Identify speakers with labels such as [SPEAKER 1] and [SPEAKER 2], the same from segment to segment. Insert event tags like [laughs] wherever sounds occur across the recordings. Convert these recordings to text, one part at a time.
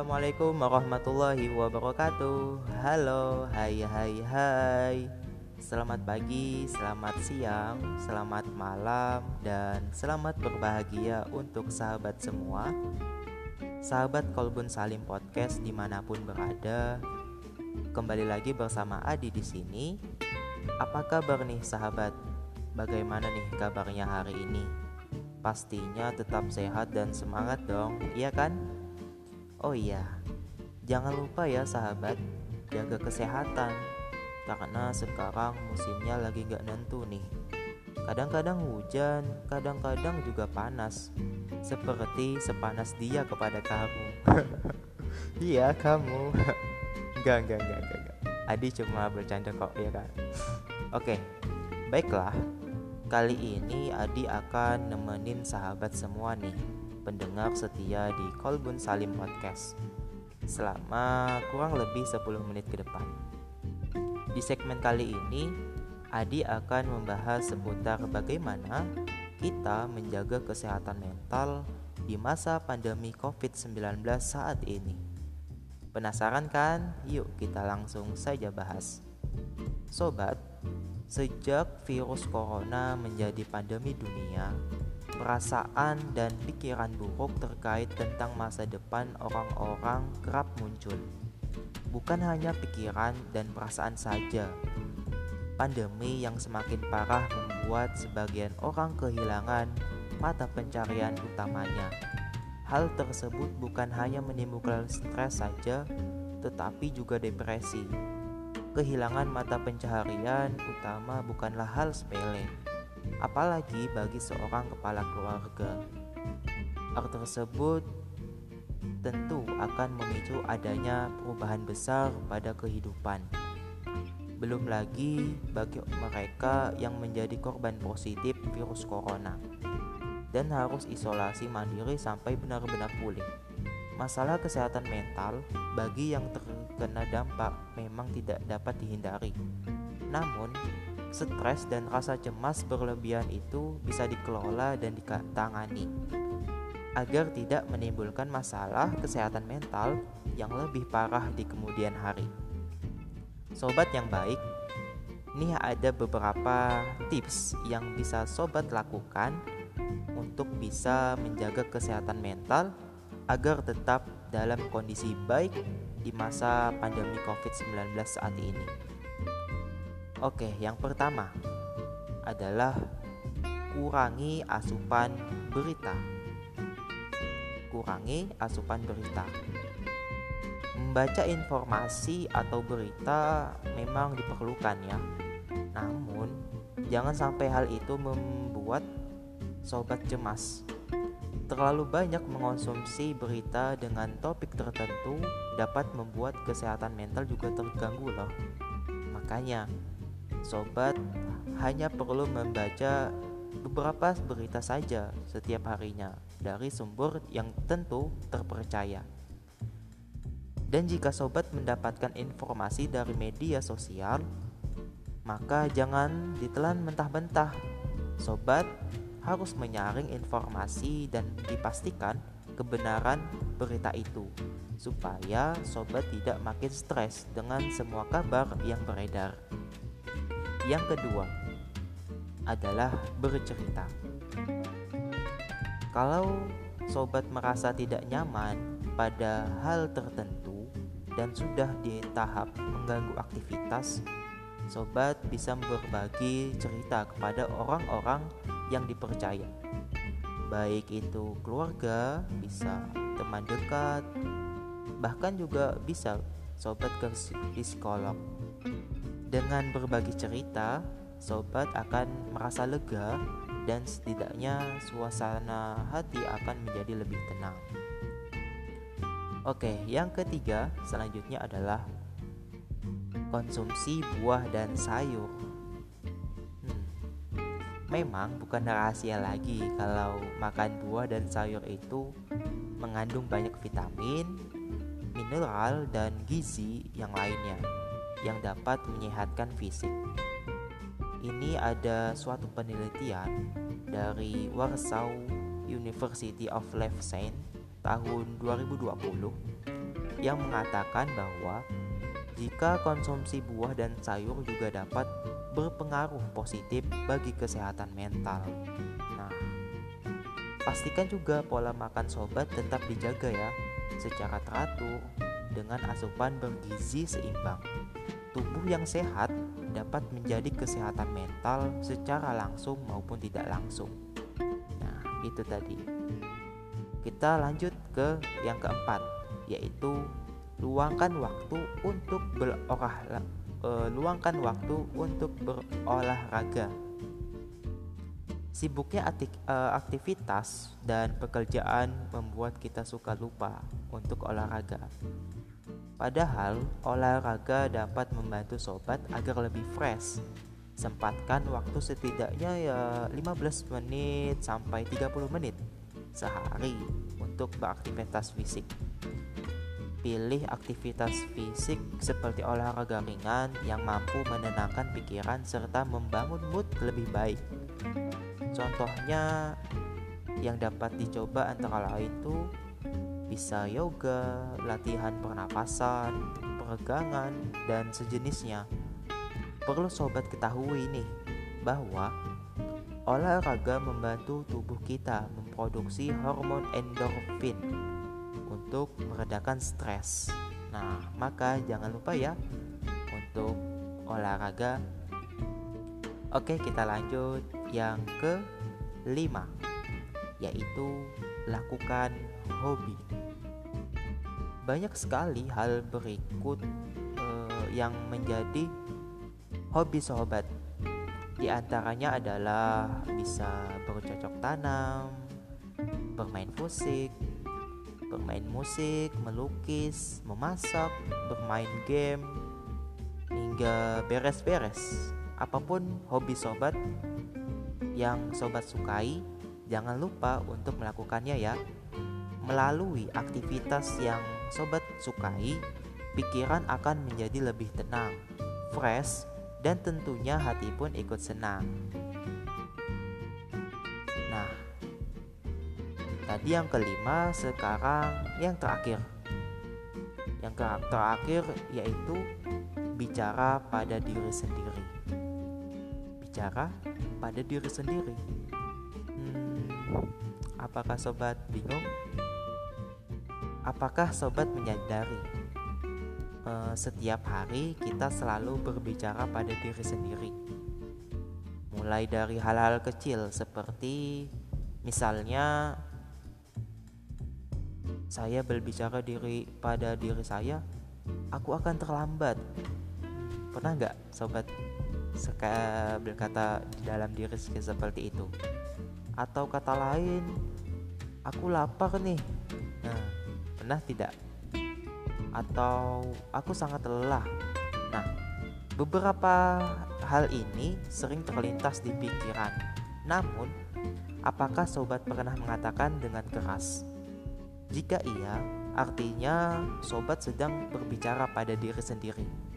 [SPEAKER 1] Assalamualaikum warahmatullahi wabarakatuh Halo, hai hai hai Selamat pagi, selamat siang, selamat malam Dan selamat berbahagia untuk sahabat semua Sahabat Kolbun Salim Podcast di mana pun berada Kembali lagi bersama Adi di sini Apa kabar nih sahabat? Bagaimana nih kabarnya hari ini? Pastinya tetap sehat dan semangat dong, iya kan? Oh iya, jangan lupa ya sahabat, jaga kesehatan karena sekarang musimnya lagi gak nentu nih. Kadang-kadang hujan, kadang-kadang juga panas, seperti sepanas dia kepada kamu. [laughs] iya kamu. [laughs] Enggak, enggak, enggak, enggak, enggak. Adi cuma bercanda kok ya kan. [laughs] Oke, baiklah. Kali ini Adi akan nemenin sahabat semua nih pendengar setia di Kolbun Salim Podcast selama kurang lebih 10 menit ke depan. Di segmen kali ini, Adi akan membahas seputar bagaimana kita menjaga kesehatan mental di masa pandemi COVID-19 saat ini. Penasaran kan? Yuk kita langsung saja bahas. Sobat, sejak virus corona menjadi pandemi dunia, perasaan dan pikiran buruk terkait tentang masa depan orang-orang kerap muncul. Bukan hanya pikiran dan perasaan saja. Pandemi yang semakin parah membuat sebagian orang kehilangan mata pencarian utamanya. Hal tersebut bukan hanya menimbulkan stres saja, tetapi juga depresi. Kehilangan mata pencaharian utama bukanlah hal sepele apalagi bagi seorang kepala keluarga. Hal tersebut tentu akan memicu adanya perubahan besar pada kehidupan. Belum lagi bagi mereka yang menjadi korban positif virus corona dan harus isolasi mandiri sampai benar-benar pulih. Masalah kesehatan mental bagi yang terkena dampak memang tidak dapat dihindari. Namun, stres dan rasa cemas berlebihan itu bisa dikelola dan ditangani agar tidak menimbulkan masalah kesehatan mental yang lebih parah di kemudian hari. Sobat yang baik, ini ada beberapa tips yang bisa sobat lakukan untuk bisa menjaga kesehatan mental agar tetap dalam kondisi baik di masa pandemi COVID-19 saat ini. Oke, yang pertama adalah kurangi asupan berita. Kurangi asupan berita. Membaca informasi atau berita memang diperlukan ya. Namun, jangan sampai hal itu membuat sobat cemas. Terlalu banyak mengonsumsi berita dengan topik tertentu dapat membuat kesehatan mental juga terganggu loh. Makanya, sobat hanya perlu membaca beberapa berita saja setiap harinya dari sumber yang tentu terpercaya. Dan jika sobat mendapatkan informasi dari media sosial, maka jangan ditelan mentah-mentah. Sobat harus menyaring informasi dan dipastikan kebenaran berita itu supaya sobat tidak makin stres dengan semua kabar yang beredar. Yang kedua adalah bercerita. Kalau sobat merasa tidak nyaman pada hal tertentu dan sudah di tahap mengganggu aktivitas, sobat bisa berbagi cerita kepada orang-orang yang dipercaya. Baik itu keluarga, bisa teman dekat, bahkan juga bisa sobat ke psikolog. Dengan berbagi cerita, sobat akan merasa lega dan setidaknya suasana hati akan menjadi lebih tenang. Oke, yang ketiga selanjutnya adalah konsumsi buah dan sayur. Hmm, memang bukan rahasia lagi kalau makan buah dan sayur itu mengandung banyak vitamin, mineral, dan gizi yang lainnya yang dapat menyehatkan fisik. Ini ada suatu penelitian dari Warsaw University of Life Science tahun 2020 yang mengatakan bahwa jika konsumsi buah dan sayur juga dapat berpengaruh positif bagi kesehatan mental. Nah, pastikan juga pola makan sobat tetap dijaga ya, secara teratur dengan asupan bergizi seimbang. Tubuh yang sehat dapat menjadi kesehatan mental secara langsung maupun tidak langsung. Nah, itu tadi. Kita lanjut ke yang keempat, yaitu luangkan waktu untuk berolah uh, luangkan waktu untuk berolahraga. Sibuknya uh, aktivitas dan pekerjaan membuat kita suka lupa untuk olahraga. Padahal olahraga dapat membantu sobat agar lebih fresh. Sempatkan waktu setidaknya ya 15 menit sampai 30 menit sehari untuk beraktivitas fisik. Pilih aktivitas fisik seperti olahraga ringan yang mampu menenangkan pikiran serta membangun mood lebih baik. Contohnya yang dapat dicoba antara lain tuh bisa yoga, latihan pernapasan, peregangan, dan sejenisnya. Perlu sobat ketahui nih bahwa olahraga membantu tubuh kita memproduksi hormon endorfin untuk meredakan stres. Nah, maka jangan lupa ya untuk olahraga. Oke, kita lanjut yang ke lima yaitu lakukan hobi. Banyak sekali hal berikut eh, yang menjadi hobi sahabat. Di antaranya adalah bisa bercocok tanam, bermain musik, bermain musik, melukis, memasak, bermain game, hingga beres-beres. Apa pun hobi sobat yang sobat sukai, jangan lupa untuk melakukannya ya. Melalui aktivitas yang sobat sukai, pikiran akan menjadi lebih tenang, fresh, dan tentunya hati pun ikut senang. Tadi yang kelima, sekarang yang terakhir. Yang terakhir yaitu bicara pada diri sendiri. Bicara pada diri sendiri. Hmm, apakah sobat bingung? Apakah sobat menyadari uh, setiap hari kita selalu berbicara pada diri sendiri? Mulai dari hal-hal kecil seperti misalnya saya berbicara diri pada diri saya, aku akan terlambat. Pernah nggak sobat seka berkata di dalam diri seperti itu? Atau kata lain, aku lapar nih. Nah, pernah tidak? Atau aku sangat lelah. Nah, beberapa hal ini sering terlintas di pikiran. Namun, apakah sobat pernah mengatakan dengan keras? Jika iya, artinya sobat sedang berbicara pada diri sendiri.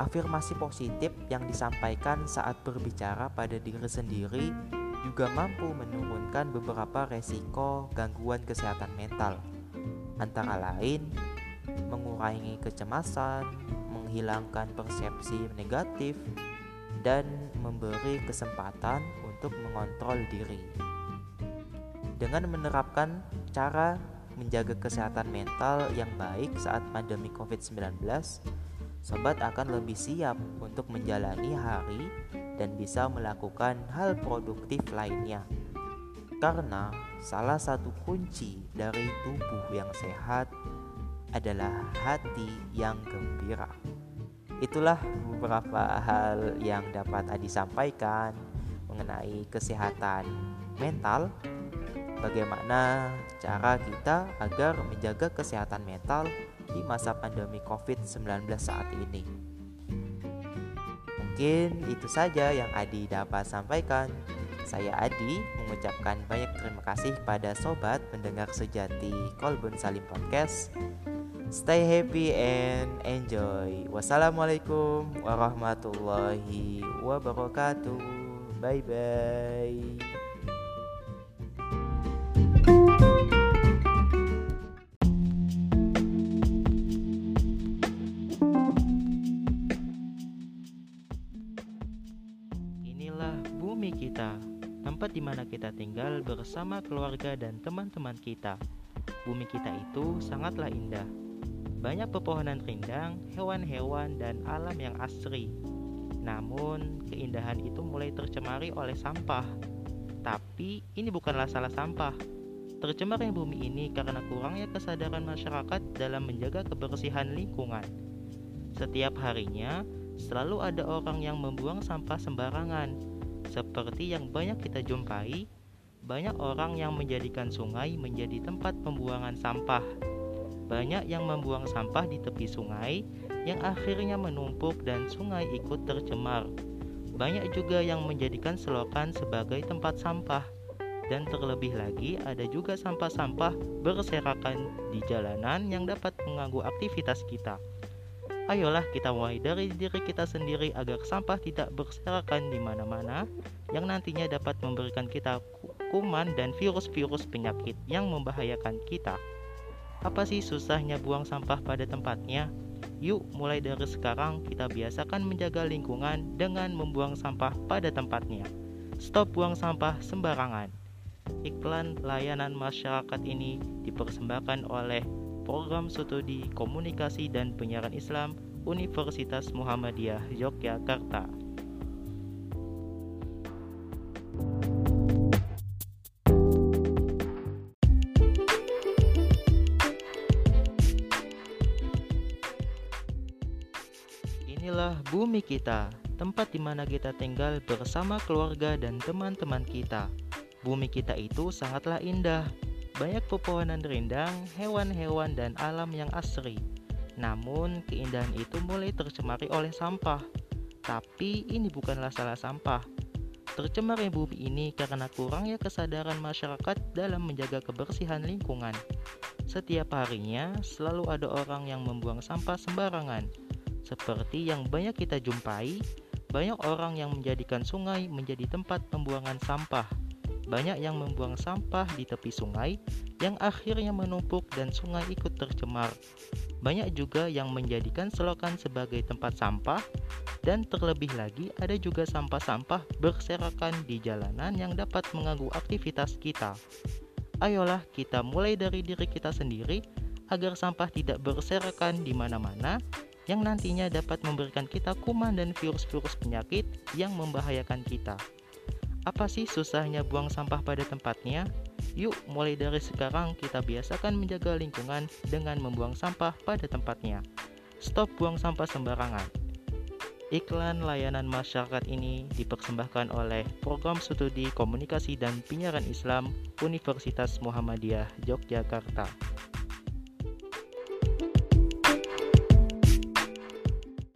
[SPEAKER 1] Afirmasi positif yang disampaikan saat berbicara pada diri sendiri juga mampu menurunkan beberapa resiko gangguan kesehatan mental, antara lain mengurangi kecemasan, menghilangkan persepsi negatif, dan memberi kesempatan untuk mengontrol diri. Dengan menerapkan cara menjaga kesehatan mental yang baik saat pandemi COVID-19, sobat akan lebih siap untuk menjalani hari dan bisa melakukan hal produktif lainnya. Karena salah satu kunci dari tubuh yang sehat adalah hati yang gembira. Itulah beberapa hal yang dapat Adi sampaikan mengenai kesehatan mental bagaimana cara kita agar menjaga kesehatan mental di masa pandemi COVID-19 saat ini. Mungkin itu saja yang Adi dapat sampaikan. Saya Adi mengucapkan banyak terima kasih pada sobat mendengar sejati Kolbun Salim Podcast. Stay happy and enjoy. Wassalamualaikum warahmatullahi wabarakatuh. Bye bye. Kita tinggal bersama keluarga dan teman-teman kita. Bumi kita itu sangatlah indah. Banyak pepohonan rindang, hewan-hewan, dan alam yang asri. Namun, keindahan itu mulai tercemari oleh sampah. Tapi, ini bukanlah salah sampah. Tercemarnya bumi ini karena kurangnya kesadaran masyarakat dalam menjaga kebersihan lingkungan. Setiap harinya, selalu ada orang yang membuang sampah sembarangan, seperti yang banyak kita jumpai banyak orang yang menjadikan sungai menjadi tempat pembuangan sampah. Banyak yang membuang sampah di tepi sungai yang akhirnya menumpuk dan sungai ikut tercemar. Banyak juga yang menjadikan selokan sebagai tempat sampah. Dan terlebih lagi ada juga sampah-sampah berserakan di jalanan yang dapat mengganggu aktivitas kita. Ayolah kita mulai dari diri kita sendiri agar sampah tidak berserakan di mana-mana yang nantinya dapat memberikan kita kuman dan virus-virus penyakit yang membahayakan kita. Apa sih susahnya buang sampah pada tempatnya? Yuk, mulai dari sekarang kita biasakan menjaga lingkungan dengan membuang sampah pada tempatnya. Stop buang sampah sembarangan. Iklan layanan masyarakat ini dipersembahkan oleh Program Studi Komunikasi dan Penyiaran Islam Universitas Muhammadiyah Yogyakarta. Inilah bumi kita, tempat di mana kita tinggal bersama keluarga dan teman-teman kita. Bumi kita itu sangatlah indah. Banyak pepohonan rindang, hewan-hewan, dan alam yang asri. Namun, keindahan itu mulai tercemari oleh sampah. Tapi ini bukanlah salah sampah. Tercemarnya bumi ini karena kurangnya kesadaran masyarakat dalam menjaga kebersihan lingkungan. Setiap harinya selalu ada orang yang membuang sampah sembarangan seperti yang banyak kita jumpai, banyak orang yang menjadikan sungai menjadi tempat pembuangan sampah. Banyak yang membuang sampah di tepi sungai yang akhirnya menumpuk dan sungai ikut tercemar. Banyak juga yang menjadikan selokan sebagai tempat sampah dan terlebih lagi ada juga sampah-sampah berserakan di jalanan yang dapat mengganggu aktivitas kita. Ayolah kita mulai dari diri kita sendiri agar sampah tidak berserakan di mana-mana yang nantinya dapat memberikan kita kuman dan virus-virus penyakit yang membahayakan kita. Apa sih susahnya buang sampah pada tempatnya? Yuk, mulai dari sekarang kita biasakan menjaga lingkungan dengan membuang sampah pada tempatnya. Stop buang sampah sembarangan. Iklan layanan masyarakat ini dipersembahkan oleh Program Studi Komunikasi dan Penyiaran Islam Universitas Muhammadiyah Yogyakarta.